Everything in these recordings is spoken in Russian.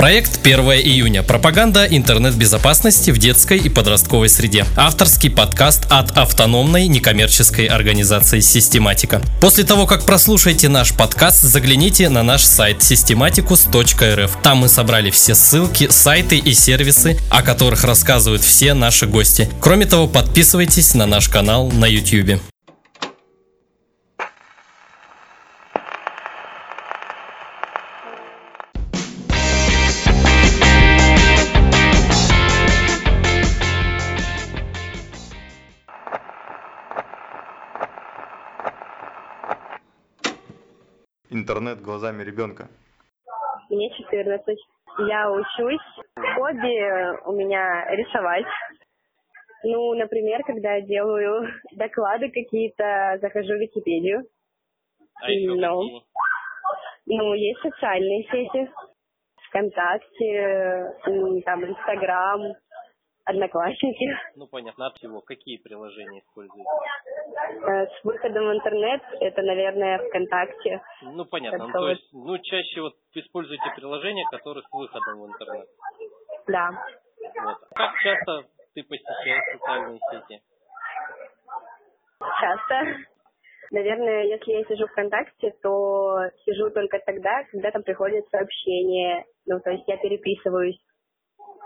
Проект 1 июня. Пропаганда интернет-безопасности в детской и подростковой среде. Авторский подкаст от автономной некоммерческой организации «Систематика». После того, как прослушаете наш подкаст, загляните на наш сайт systematicus.rf. Там мы собрали все ссылки, сайты и сервисы, о которых рассказывают все наши гости. Кроме того, подписывайтесь на наш канал на YouTube. Интернет глазами ребенка? Мне 14. Я учусь. Хобби у меня рисовать. Ну, например, когда я делаю доклады какие-то, захожу в Википедию. А еще ну, ну, есть социальные сети. ВКонтакте, м, там, Инстаграм, Одноклассники. Ну, понятно. От всего какие приложения используете? Э, С выходом в интернет это, наверное, ВКонтакте. Ну, понятно. Ну, Это то вот- есть, ну, чаще вот используете приложения, которые с выходом в интернет. Да. Вот. Как часто ты посещаешь социальные сети? Часто. Наверное, если я сижу ВКонтакте, то сижу только тогда, когда там приходят сообщения. Ну, то есть я переписываюсь.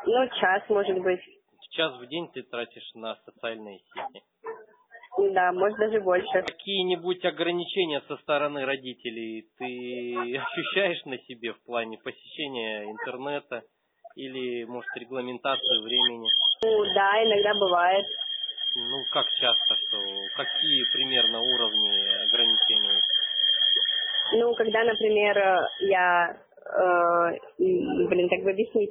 Ну, час, может быть. Час в день ты тратишь на социальные сети. Да, может даже больше. Какие-нибудь ограничения со стороны родителей ты ощущаешь на себе в плане посещения интернета или, может, регламентации времени? Ну, да, иногда бывает. Ну, как часто, что какие примерно уровни ограничений? Ну, когда, например, я, э, блин, как бы объяснить.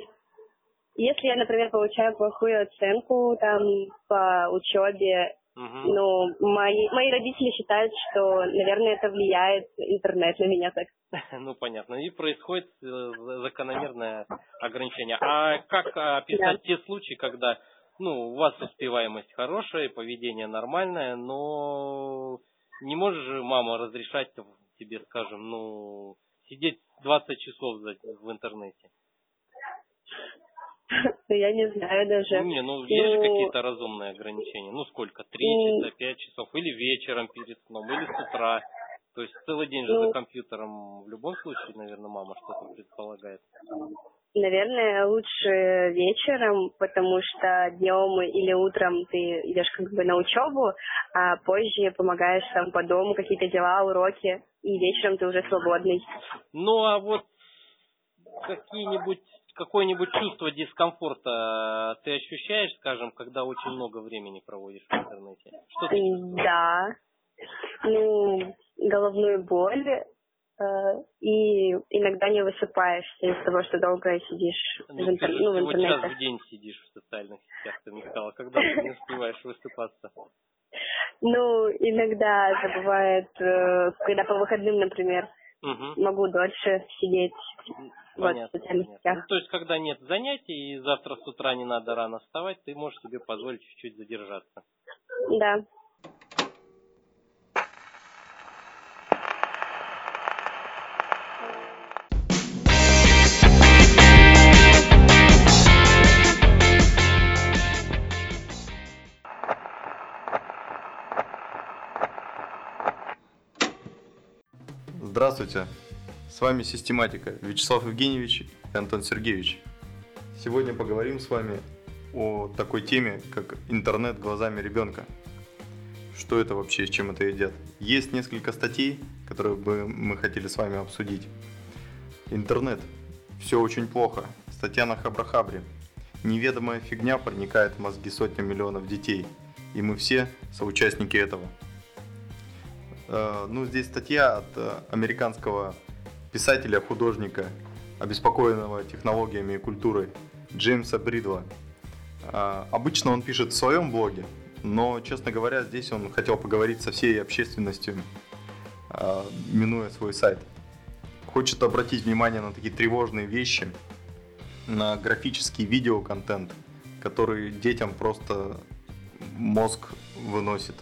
Если я, например, получаю плохую оценку там по учебе, Мгм. ну, мои, мои родители считают, что, наверное, это влияет интернет на меня так. Ну, понятно. И происходит э, за- закономерное ограничение. А как а, описать те случаи, когда ну, у вас успеваемость хорошая, поведение нормальное, но не можешь же мама разрешать тебе, скажем, ну, сидеть 20 часов в интернете? Ну, Я не знаю даже. Ну, не, ну, есть же Ну, какие-то разумные ограничения. Ну, сколько? Три М. часа, пять часов? Или вечером перед сном, или с утра? То есть целый день же Ну. за компьютером в любом случае, наверное, мама что-то предполагает. Наверное, лучше вечером, потому что днем или утром ты идешь как бы на учебу, а позже помогаешь там по дому, какие-то дела, уроки, и вечером ты уже свободный. Ну, а вот какие-нибудь какое-нибудь чувство дискомфорта ты ощущаешь, скажем, когда очень много времени проводишь в интернете? Что ты Да. Ну, головную боль, э, и иногда не высыпаешься из-за того, что долго сидишь в, Ну, ты интер- же ну, в всего час интернете. в день сидишь в социальных сетях, ты мне сказала, когда ты не успеваешь высыпаться. Ну, иногда это бывает, э, когда по выходным, например, Мгм. могу дольше сидеть вот, в Понятно, сетях. Ну, то есть, когда нет занятий и завтра с утра не надо рано вставать, ты можешь себе позволить чуть-чуть задержаться. Да. Здравствуйте, с вами Систематика, Вячеслав Евгеньевич и Антон Сергеевич. Сегодня поговорим с вами о такой теме, как интернет глазами ребенка. Что это вообще, с чем это едят? Есть несколько статей, которые бы мы хотели с вами обсудить. Интернет. Все очень плохо. Статья на Хабрахабре. Неведомая фигня проникает в мозги сотни миллионов детей. И мы все соучастники этого. Э, Ну, здесь статья от э, американского писателя, художника, обеспокоенного технологиями и культурой Джеймса Бридла. А, Обычно он пишет в своем блоге, но, честно говоря, здесь он хотел поговорить со всей общественностью, минуя свой сайт. Хочет обратить внимание на такие тревожные вещи, на графический видеоконтент, который детям просто мозг выносит.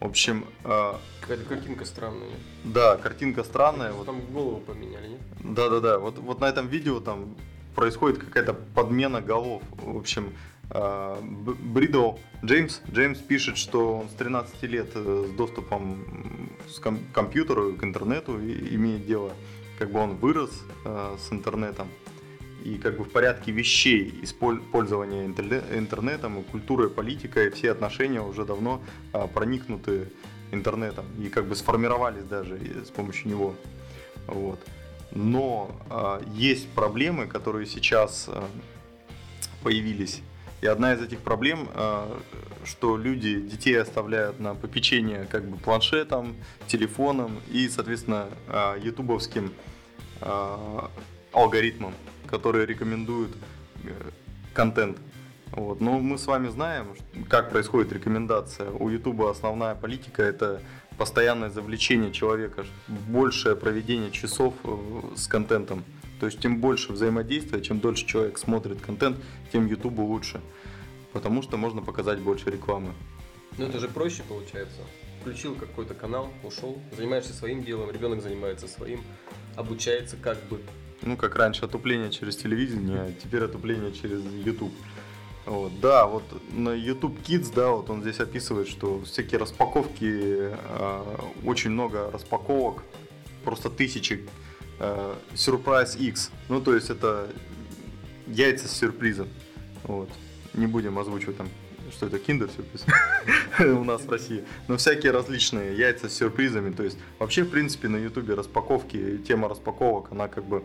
В общем, э, Какая-то картинка странная. да, картинка странная. Вот, Там голову поменяли, нет? да, да, да. Вот, вот на этом видео там происходит какая-то подмена голов. В общем, а, Бридл Джеймс, Джеймс пишет, что он с 13 лет э, с доступом к компьютеру, к интернету имеет дело. Как бы он вырос э, с интернетом. И как бы в порядке вещей использования интернетом и культурой, политикой, все отношения уже давно а, проникнуты интернетом и как бы сформировались даже с помощью него. Вот. Но э, есть проблемы, которые сейчас э, появились и одна из этих проблем, а, что люди детей оставляют на попечение как бы планшетом, телефоном и, соответственно, а, ютубовским а, алгоритмом, которые рекомендуют э, контент. Вот. Но мы с вами знаем, как происходит рекомендация. У Ютуба основная политика это постоянное завлечение человека, большее проведение часов э, с контентом. То есть тем больше взаимодействия, чем дольше человек смотрит контент, тем YouTube лучше. Потому что можно показать больше рекламы. Ну это же проще получается. Включил какой-то канал, ушел, занимаешься своим делом, ребенок занимается своим, обучается как бы. Ну, как раньше, отупление через телевидение, а теперь отупление через YouTube. Вот, да, вот на YouTube Kids, да, вот он здесь описывает, что всякие распаковки, э, очень много распаковок, просто тысячи э, Surprise X. Ну, то есть это яйца с сюрпризом. Вот. Не будем озвучивать там, что это киндер сюрприз у нас в России. Но всякие различные яйца с сюрпризами. То есть вообще, в принципе, на Ютубе распаковки, тема распаковок, она как бы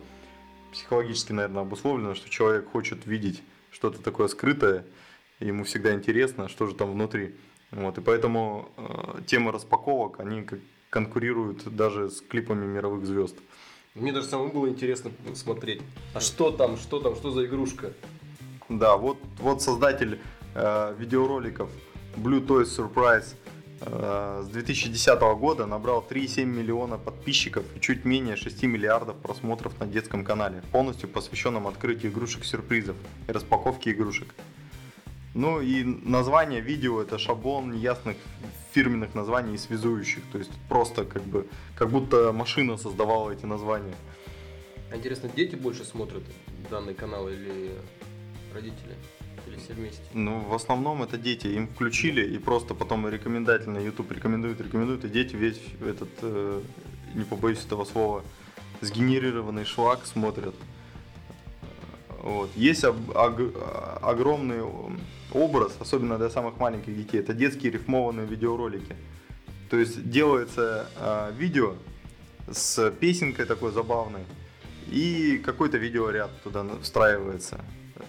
психологически, наверное, обусловлена, что человек хочет видеть что-то такое скрытое, ему всегда интересно, что же там внутри. Вот, и поэтому э, темы распаковок, они как конкурируют даже с клипами мировых звезд. Мне даже самому было интересно смотреть. А что там, что там, что за игрушка? Да, вот, вот создатель э, видеороликов Blue Toys Surprise с 2010 года набрал 3,7 миллиона подписчиков и чуть менее 6 миллиардов просмотров на детском канале, полностью посвященном открытию игрушек-сюрпризов и распаковке игрушек. Ну и название видео это шаблон неясных фирменных названий и связующих. То есть просто как бы как будто машина создавала эти названия. А интересно, дети больше смотрят данный канал или родители? Или все вместе? Ну, в основном это дети. Им включили, и просто потом рекомендательно YouTube рекомендует, рекомендует, и дети весь этот, э, не побоюсь этого слова, сгенерированный шлак смотрят. Вот. Есть ог- ог- огромный образ, особенно для самых маленьких детей, это детские рифмованные видеоролики. То есть делается э, видео с песенкой такой забавной, и какой-то видеоряд туда встраивается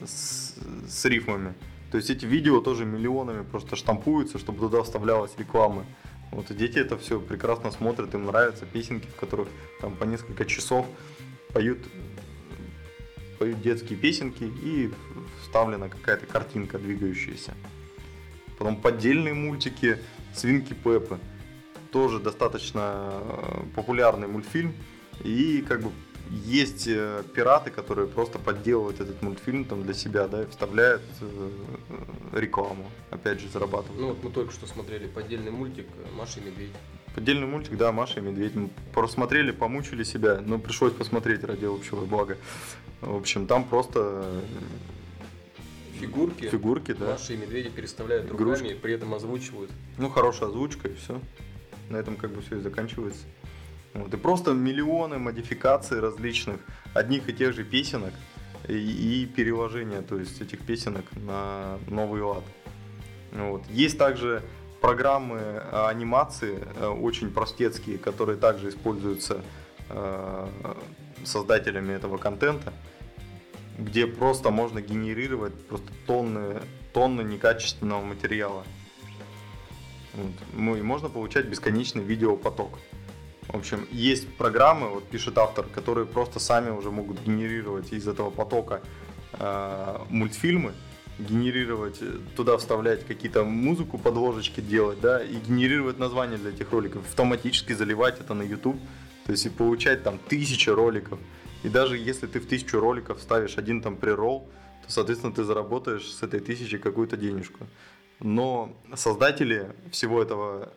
с, с рифмами. То есть эти видео тоже миллионами просто штампуются, чтобы туда вставлялась реклама. Вот и дети это все прекрасно смотрят, им нравятся песенки, в которых там по несколько часов поют поют детские песенки и вставлена какая-то картинка двигающаяся. Потом поддельные мультики Свинки Пеппы. Тоже достаточно э, популярный мультфильм. И как бы есть э, пираты, которые просто подделывают этот мультфильм там для себя, да, и вставляют э, рекламу, опять же, зарабатывают. Ну вот мы только что смотрели поддельный мультик Маша и Медведь. Поддельный мультик, да, Маша и Медведь. Мы просмотрели, помучили себя, но пришлось посмотреть ради общего блага. В общем, там просто э, фигурки, фигурки да. Маши и медведи переставляют руками Игрушки. при этом озвучивают. Ну, хорошая озвучка и все. На этом как бы все и заканчивается. Вот. И просто миллионы модификаций различных одних и тех же песенок и, и переложения, то есть этих песенок на новый лад. Вот. Есть также программы э, анимации э, очень простецкие, которые также используются э, создателями этого контента, где просто можно генерировать просто тонны, тонны некачественного материала. Вот. Ну и можно получать бесконечный видеопоток. В общем, есть программы, вот пишет автор, которые просто сами уже могут генерировать из этого потока э, мультфильмы, генерировать, э, туда вставлять какие-то музыку, подложечки делать, да, и генерировать названия для этих роликов, автоматически заливать это на YouTube, то есть и получать там тысячи роликов. И даже если ты в тысячу роликов ставишь один там преролл, то, соответственно, ты заработаешь с этой тысячи какую-то денежку. Но создатели всего этого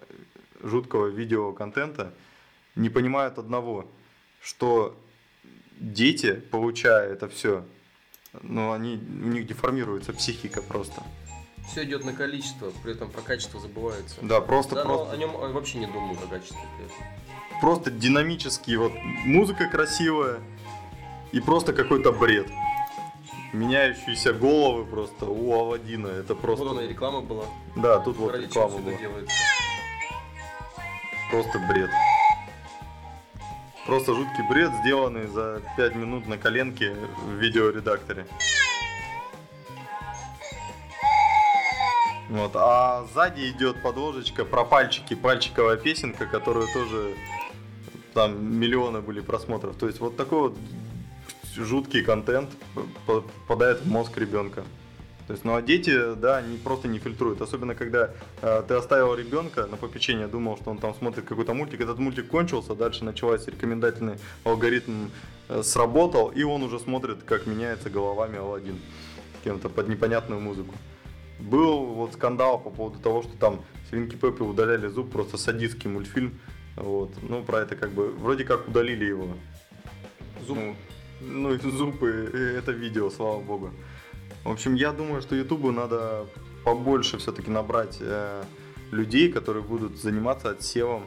жуткого видеоконтента не понимают одного, что дети, получая это все, но они, у них деформируется психика просто. Все идет на количество, при этом про качество забывается. Да, просто, Да, но просто, о нем вообще не думают о качестве. при этом. просто динамический, вот музыка красивая и просто какой-то бред. Меняющиеся головы просто у Алладина, это просто... Вот она и реклама была. Да, тут вот Ради чего реклама была. делается. Просто бред. Просто жуткий бред, сделанный за 5 минут на коленке в видеоредакторе. Вот, а сзади идет подложечка про пальчики, пальчиковая песенка, которую тоже там миллионы были просмотров. То есть вот такой вот жуткий контент попадает в мозг ребенка. То есть, ну а дети, да, они просто не фильтруют. Особенно, когда э, ты оставил ребенка на попечение, думал, что он там смотрит какой-то мультик. Этот мультик кончился, дальше началась рекомендательный алгоритм э, сработал, и он уже смотрит, как меняется головами Алладин кем-то под непонятную музыку. Был вот скандал по поводу того, что там свинки Пеппи удаляли зуб, просто садистский мультфильм. Вот. Ну, про это как бы, вроде как удалили его. Зуб. Ну, ну, и зуб, и и это видео, слава богу. В общем, я думаю, что Ютубу надо побольше все-таки набрать э, людей, которые будут заниматься отсевом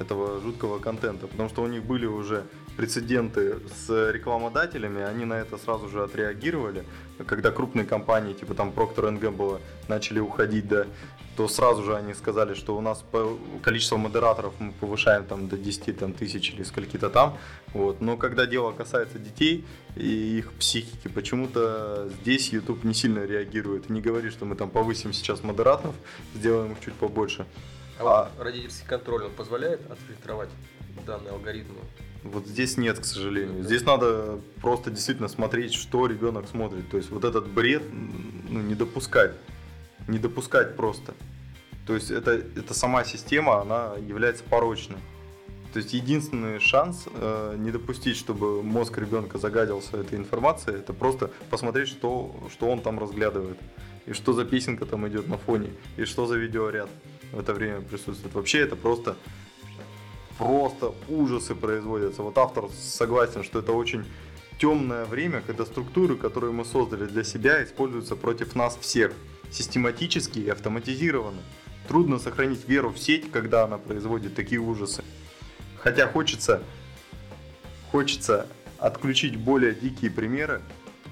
этого жуткого контента. Потому что у них были уже прецеденты с рекламодателями, они на это сразу же отреагировали. Когда крупные компании, типа там Procter Gamble, начали уходить, да, то сразу же они сказали, что у нас по- количество модераторов мы повышаем там до 10 там, тысяч или скольки-то там. Вот. Но когда дело касается детей и их психики, почему-то здесь YouTube не сильно реагирует не говорит, что мы там повысим сейчас модераторов, сделаем их чуть побольше. А, вот родительский контроль он позволяет отфильтровать данные алгоритмы? Вот здесь нет, к сожалению. Здесь надо просто действительно смотреть, что ребенок смотрит. То есть вот этот бред ну, не допускать. Не допускать просто. То есть это, это сама система, она является порочной. То есть единственный шанс э, не допустить, чтобы мозг ребенка загадился этой информацией, это просто посмотреть, что, что он там разглядывает. И что за песенка там идет на фоне. И что за видеоряд в это время присутствует. Вообще это просто просто ужасы производятся. Вот автор согласен, что это очень темное время, когда структуры, которые мы создали для себя, используются против нас всех, систематически и автоматизированно. Трудно сохранить веру в сеть, когда она производит такие ужасы. Хотя хочется, хочется отключить более дикие примеры,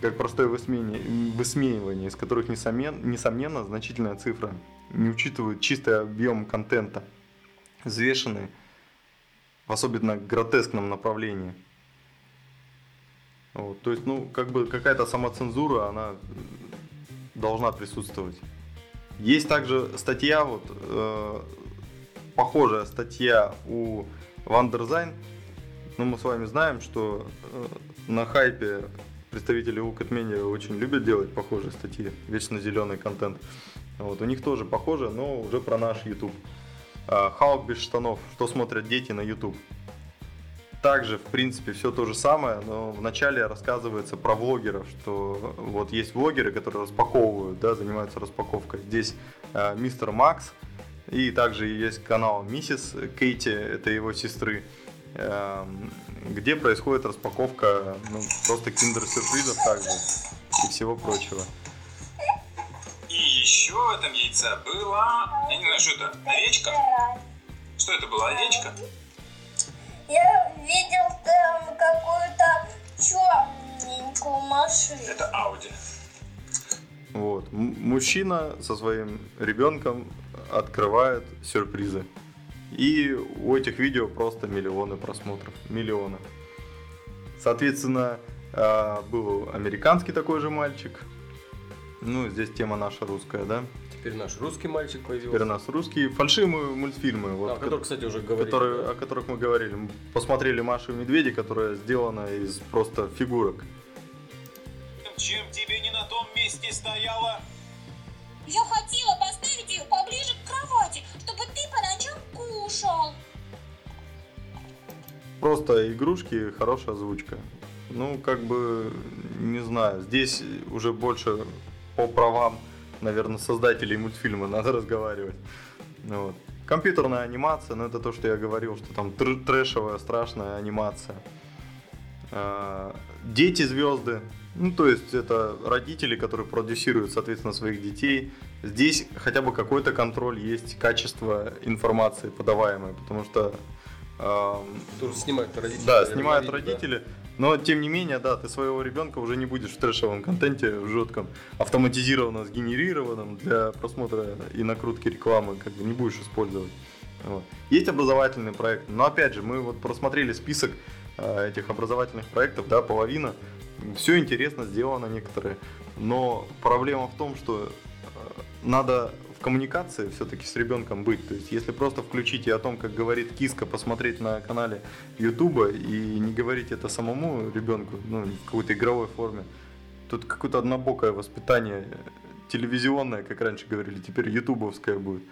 как простое высмеивание, высмеивание из которых, несомненно, несомненно, значительная цифра не учитывает чистый объем контента, взвешенный в особенно гротескном направлении. Вот, то есть, ну, как бы какая-то самоцензура, она должна присутствовать. Есть также статья, вот, э, похожая статья у Wonderzine. Ну, мы с вами знаем, что э, на хайпе представители Look At Media очень любят делать похожие статьи, вечно зеленый контент. Вот, у них тоже похоже, но уже про наш YouTube. А, Халк без штанов, что смотрят дети на YouTube. Также, в принципе, все то же самое, но вначале рассказывается про влогеров, что вот есть влогеры, которые распаковывают, да, занимаются распаковкой. Здесь э, мистер Макс, и также есть канал Миссис Кейти, это его сестры, э, где происходит распаковка ну, просто киндер-сюрпризов также и всего прочего. Еще в этом яйце была... Я не знаю, что это? Овечка? Что это было, овечка? Я видел там какую-то черненькую машину. Это Ауди. Вот. М- Мужчина со своим ребенком открывает сюрпризы. И у этих видео просто миллионы просмотров. Миллионы. Соответственно, а, был американский такой же мальчик. Ну, здесь тема наша русская, да? Теперь наш русский мальчик появился. Теперь у нас русские фальшивые мультфильмы. Вот, о которых, кстати, уже говорили. которые, да. о которых мы говорили. Мы Посмотрели Машу и Медведи, которая сделана из просто фигурок. Чем тебе не на том месте стояла? Я хотела поставить ее поближе к кровати, чтобы ты по ночам кушал. Просто игрушки, хорошая озвучка. Ну, как бы, не знаю, здесь уже больше по правам, наверное, создателей мультфильма надо разговаривать. Ну Вот. Компьютерная анимация, ну это то, что я говорил, что там тр- трэшевая, страшная анимация. А, Дети звезды, Ну, то есть это родители, которые продюсируют, соответственно, своих детей. Здесь хотя бы какой-то контроль есть, качество информации подаваемой, потому что... эм, Тоже снимают родители. да, снимают говорил, да. Но тем не менее, да, ты своего ребенка уже не будешь в трэшевом контенте, в жестком, автоматизированно сгенерированном для просмотра и накрутки рекламы, как бы не будешь использовать. Вот. Есть образовательный проект, но опять же, мы вот просмотрели список э, этих образовательных проектов, да, половина, все интересно сделано некоторые, но проблема в том, что э, надо коммуникации все-таки с ребенком быть. То есть, если просто включить и о том, как говорит киска, посмотреть на канале Ютуба и не говорить это самому ребенку, ну, в какой-то игровой форме, тут какое-то однобокое воспитание телевизионное, как раньше говорили, теперь ютубовское будет.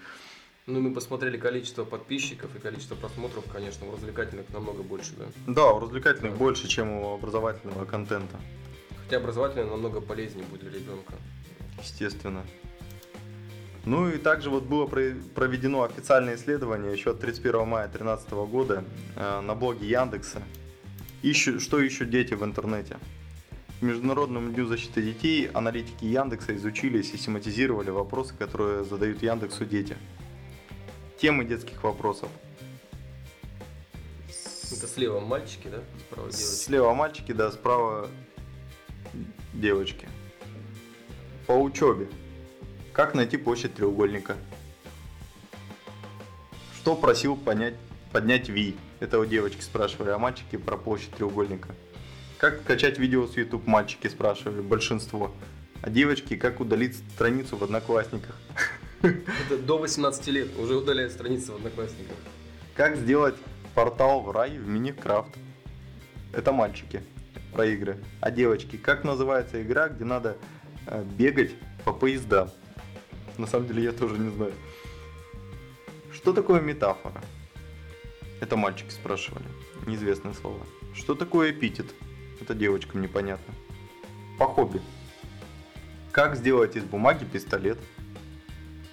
Ну, мы посмотрели количество подписчиков и количество просмотров, конечно, у развлекательных намного больше, да. Да, у развлекательных Да. больше, чем у образовательного контента, Хотя образовательное намного полезнее будет для ребенка. естественно. Ну и также вот было про- проведено официальное исследование еще от 31 мая 2013 года э, на блоге Яндекса. Ищу, что ищут дети в интернете. К Международному дню защиты детей аналитики Яндекса изучили и систематизировали вопросы, которые задают Яндексу дети. Темы детских вопросов. Это слева мальчики, да? Справа девочки. Слева мальчики, да, справа девочки. По учебе. Как найти площадь треугольника? Что просил понять, поднять Ви? Это у девочки спрашивали, а мальчики про площадь треугольника. Как скачать видео с YouTube мальчики спрашивали, большинство. А девочки, как удалить страницу в Одноклассниках? Это до 18 лет уже удаляют страницы в Одноклассниках. Как сделать портал в рай в Миникрафт? Это мальчики про игры. А девочки, как называется игра, где надо э, бегать по поездам? На самом деле я тоже не знаю. Что такое метафора? Это мальчики спрашивали. Неизвестные слова. Что такое эпитет? Это девочкам непонятно. По хобби. Как сделать из бумаги пистолет?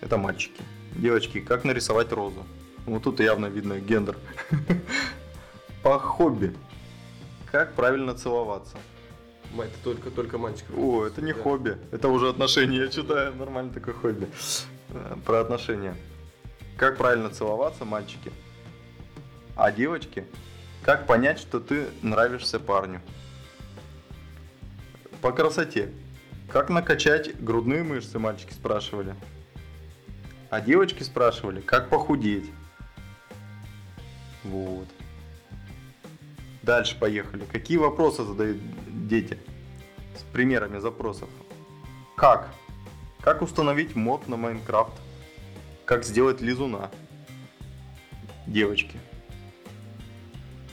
Это мальчики. Девочки, как нарисовать розу? Вот тут явно видно гендер. По хобби. Как правильно целоваться? Это только, только мальчиков. О, это не Да. хобби, это уже отношения, я читаю, нормально такое хобби. Э, Про отношения. Как правильно целоваться, мальчики? А девочки? Как понять, что ты нравишься парню? По красоте. Как накачать грудные мышцы, мальчики спрашивали. А девочки спрашивали, как похудеть. Вот. Дальше поехали. Какие вопросы задают дети? С примерами запросов. Как? Как установить мод на Майнкрафт? Как сделать лизуна? Девочки.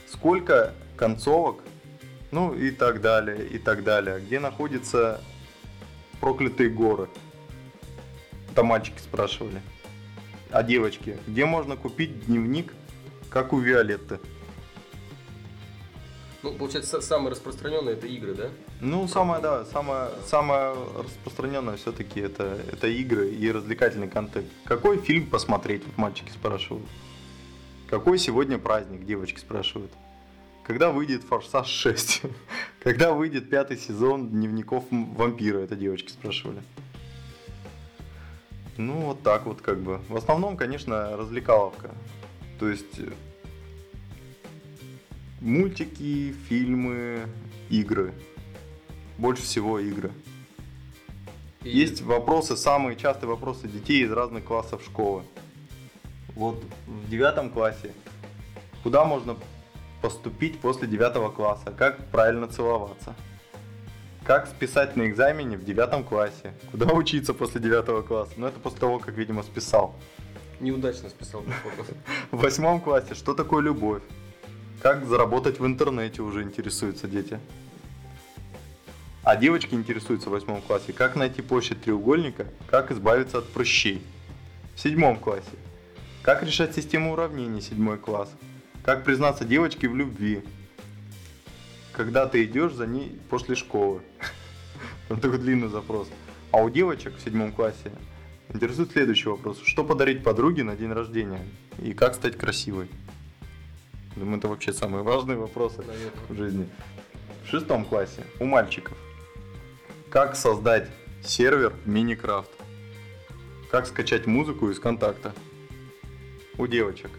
Сколько концовок? Ну и так далее, и так далее. Где находятся проклятые горы? Это мальчики спрашивали. А девочки, где можно купить дневник, как у Виолетты? Получается, са- самое распространенное это игры, да? Ну, самое, да, самое, самое распространенное все-таки это, это игры и развлекательный контент. Какой фильм посмотреть, вот мальчики спрашивают. Какой сегодня праздник, девочки спрашивают. Когда выйдет Форсаж 6? Когда выйдет пятый сезон Дневников вампира, это девочки спрашивали. Ну, вот так вот как бы. В основном, конечно, развлекаловка. То есть мультики, фильмы, игры. Больше всего игры. И Есть вопросы, самые частые вопросы детей из разных классов школы. Вот в девятом классе. Куда можно поступить после девятого класса? Как правильно целоваться? Как списать на экзамене в девятом классе? Куда учиться после девятого класса? Ну это после того, как, видимо, списал. Неудачно списал. В восьмом классе что такое любовь? Как заработать в интернете уже интересуются дети. А девочки интересуются в восьмом классе, как найти площадь треугольника, как избавиться от прыщей. В седьмом классе. Как решать систему уравнений, седьмой класс. Как признаться девочке в любви. Когда ты идешь за ней после школы. Там такой длинный запрос. А у девочек в седьмом классе интересует следующий вопрос. Что подарить подруге на день рождения? И как стать красивой? Думаю, это вообще самые важные вопросы Наверное. в жизни. В шестом классе у мальчиков. Как создать сервер Minecraft? Как скачать музыку из контакта? У девочек.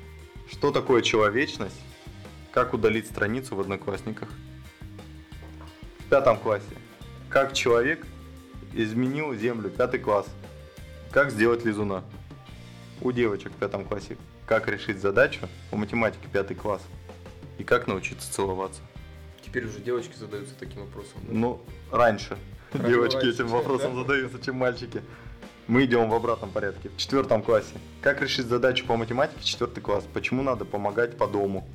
Что такое человечность? Как удалить страницу в Одноклассниках? В пятом классе. Как человек изменил Землю? Пятый класс. Как сделать лизуна? У девочек в пятом классе. Как решить задачу по математике пятый класс? И как научиться целоваться? Теперь уже девочки задаются таким вопросом. да? Ну, раньше. Раньше, Девочки раньше, этим да. вопросом задаются, чем мальчики. Мы идем в обратном порядке. В четвертом классе. Как решить задачу по математике? Четвертый класс. Почему надо помогать по дому?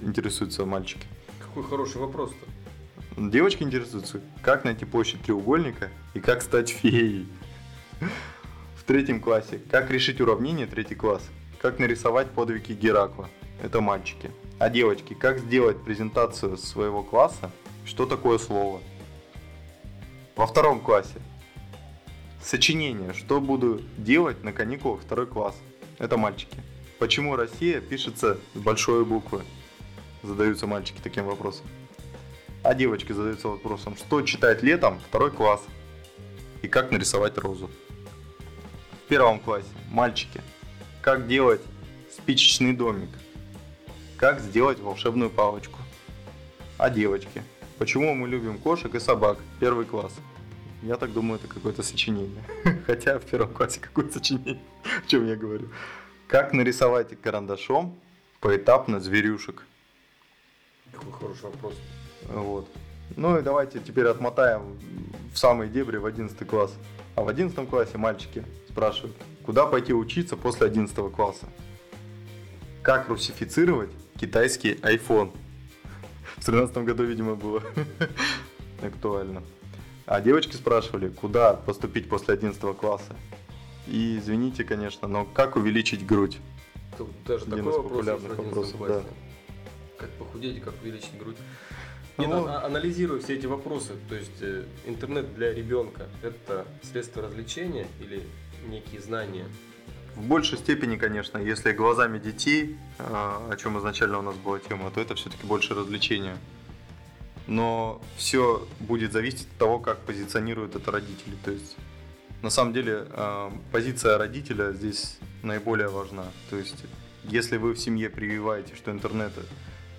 Интересуются мальчики. Какой хороший вопрос-то. Девочки интересуются, как найти площадь треугольника и как стать феей. В третьем классе. Как решить уравнение, третий класс. Как нарисовать подвиги Геракла. Это мальчики. А девочки, как сделать презентацию своего класса? Что такое слово? Во втором классе. Сочинение. Что буду делать на каникулах второй класс? Это мальчики. Почему Россия пишется с большой буквы? Задаются мальчики таким вопросом. А девочки задаются вопросом, что читать летом второй класс? И как нарисовать розу? В первом классе. Мальчики. Как делать спичечный домик? Как сделать волшебную палочку? А девочки. Почему мы любим кошек и собак? Первый класс. Я так думаю, это какое-то сочинение. Хотя в первом классе какое сочинение? О чем я говорю? Как нарисовать карандашом поэтапно зверюшек? Какой хороший вопрос. Вот. Ну и давайте теперь отмотаем в самые дебри в 11 класс. А в 11 классе мальчики спрашивают, куда пойти учиться после 11 класса? Как русифицировать китайский iPhone? В 13 году, видимо, было актуально. А девочки спрашивали, куда поступить после 11 класса? И извините, конечно, но как увеличить грудь? Тут даже Один такой вопрос популярных в 11 вопросов, да. Как похудеть и как увеличить грудь. Ну, Нет, а- анализируя все эти вопросы, то есть э, интернет для ребенка это средство развлечения или некие знания? В большей степени, конечно, если глазами детей, а, о чем изначально у нас была тема, то это все-таки больше развлечение. Но все будет зависеть от того, как позиционируют это родители. То есть, на самом деле, а, позиция родителя здесь наиболее важна. То есть, если вы в семье прививаете, что интернет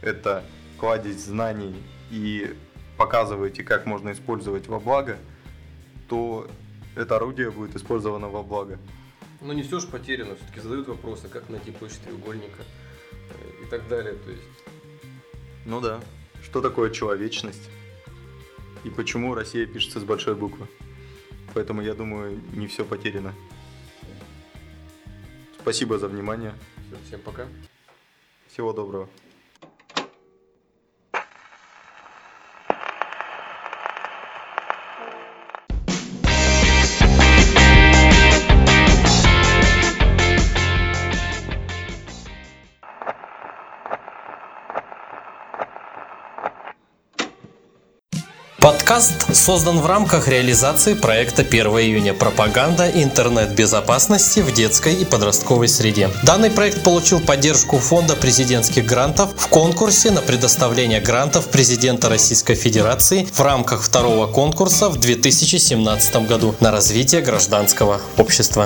это кладезь знаний и показываете, как можно использовать во благо, то это орудие будет использовано во благо. Но не все же потеряно, все-таки задают вопросы, как найти площадь треугольника э, и так далее. То есть Ну да. Что такое человечность? И почему Россия пишется с большой буквы? Поэтому я думаю, не все потеряно. Спасибо за внимание. всё, всем пока. Всего доброго. Подкаст создан в рамках реализации проекта 1 июня «Пропаганда интернет-безопасности в детской и подростковой среде». Данный проект получил поддержку Фонда президентских грантов в конкурсе на предоставление грантов президента Российской Федерации в рамках второго конкурса в 2017 году на развитие гражданского общества.